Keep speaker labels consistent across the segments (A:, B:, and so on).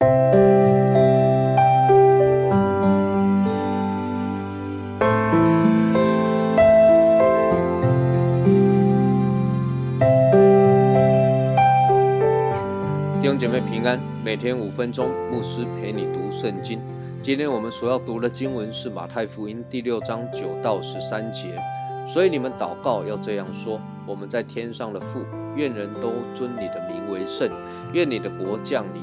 A: 弟兄姐妹平安，每天五分钟，牧师陪你读圣经。今天我们所要读的经文是马太福音第六章九到十三节。所以你们祷告要这样说：我们在天上的父，愿人都尊你的名为圣，愿你的国降临，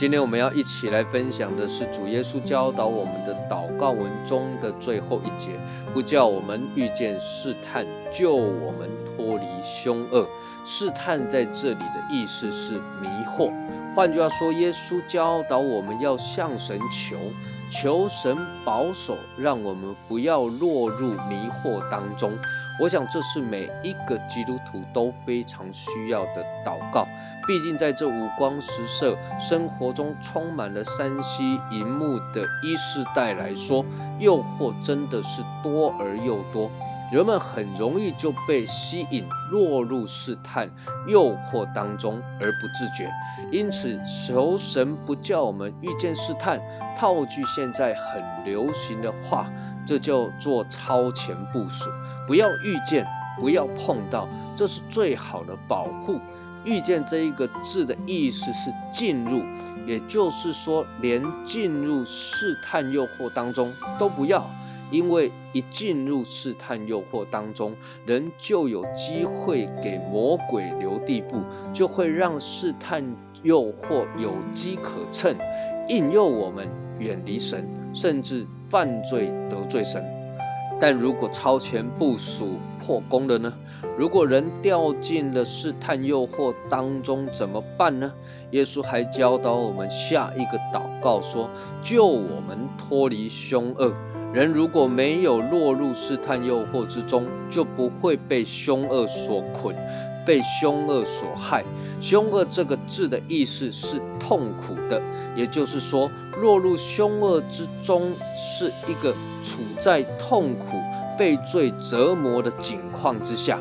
A: 今天我们要一起来分享的是主耶稣教导我们的祷告文中的最后一节：不叫我们遇见试探，救我们脱离凶恶。试探在这里的意思是迷惑。换句话说，耶稣教导我们要向神求，求神保守，让我们不要落入迷惑当中。我想，这是每一个基督徒都非常需要的祷告。毕竟，在这五光十色、生活中充满了山西银幕的一世代来说，诱惑真的是多而又多。人们很容易就被吸引，落入试探、诱惑当中而不自觉。因此，求神不叫我们遇见试探。套句现在很流行的话，这叫做超前部署。不要遇见，不要碰到，这是最好的保护。遇见这一个字的意思是进入，也就是说，连进入试探、诱惑当中都不要。因为一进入试探诱惑当中，人就有机会给魔鬼留地步，就会让试探诱惑有机可乘，引诱我们远离神，甚至犯罪得罪神。但如果超前部署破功了呢？如果人掉进了试探诱惑当中怎么办呢？耶稣还教导我们下一个祷告说：救我们脱离凶恶。人如果没有落入试探诱惑之中，就不会被凶恶所捆，被凶恶所害。凶恶这个字的意思是痛苦的，也就是说，落入凶恶之中是一个处在痛苦、被罪折磨的境况之下。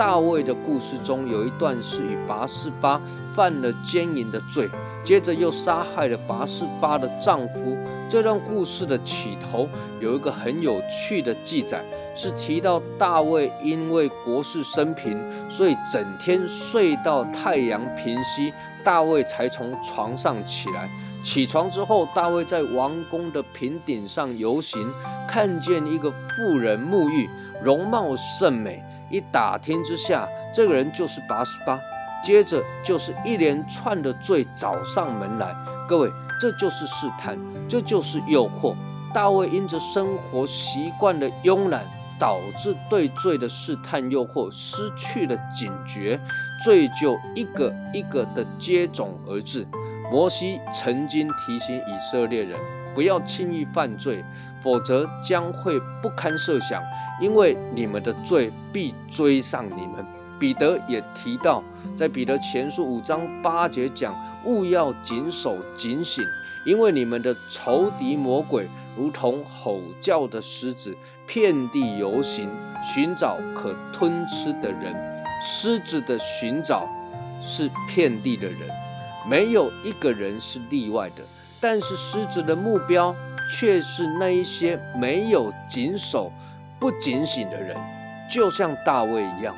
A: 大卫的故事中有一段是与拔示巴犯了奸淫的罪，接着又杀害了拔示巴的丈夫。这段故事的起头有一个很有趣的记载，是提到大卫因为国事生平，所以整天睡到太阳平息，大卫才从床上起来。起床之后，大卫在王宫的平顶上游行，看见一个妇人沐浴，容貌甚美。一打听之下，这个人就是八十八，接着就是一连串的罪找上门来。各位，这就是试探，这就是诱惑。大卫因着生活习惯的慵懒，导致对罪的试探诱惑失去了警觉，罪就一个一个的接踵而至。摩西曾经提醒以色列人。不要轻易犯罪，否则将会不堪设想，因为你们的罪必追上你们。彼得也提到，在彼得前书五章八节讲：勿要谨守警醒，因为你们的仇敌魔鬼如同吼叫的狮子，遍地游行，寻找可吞吃的人。狮子的寻找是遍地的人，没有一个人是例外的。但是狮子的目标却是那一些没有谨守、不警醒的人，就像大卫一样。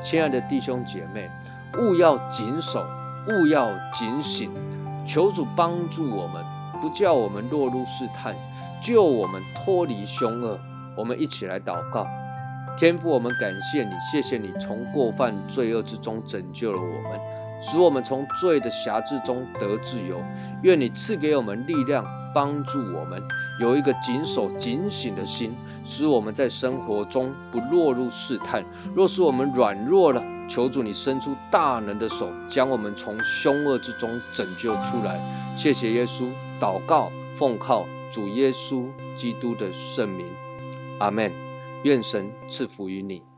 A: 亲爱的弟兄姐妹，勿要谨守，勿要警醒，求主帮助我们，不叫我们落入试探，救我们脱离凶恶。我们一起来祷告：天父，我们感谢你，谢谢你从过犯罪恶之中拯救了我们。使我们从罪的辖制中得自由。愿你赐给我们力量，帮助我们有一个谨守、警醒的心，使我们在生活中不落入试探。若是我们软弱了，求主你伸出大能的手，将我们从凶恶之中拯救出来。谢谢耶稣，祷告奉靠主耶稣基督的圣名，阿门。愿神赐福于你。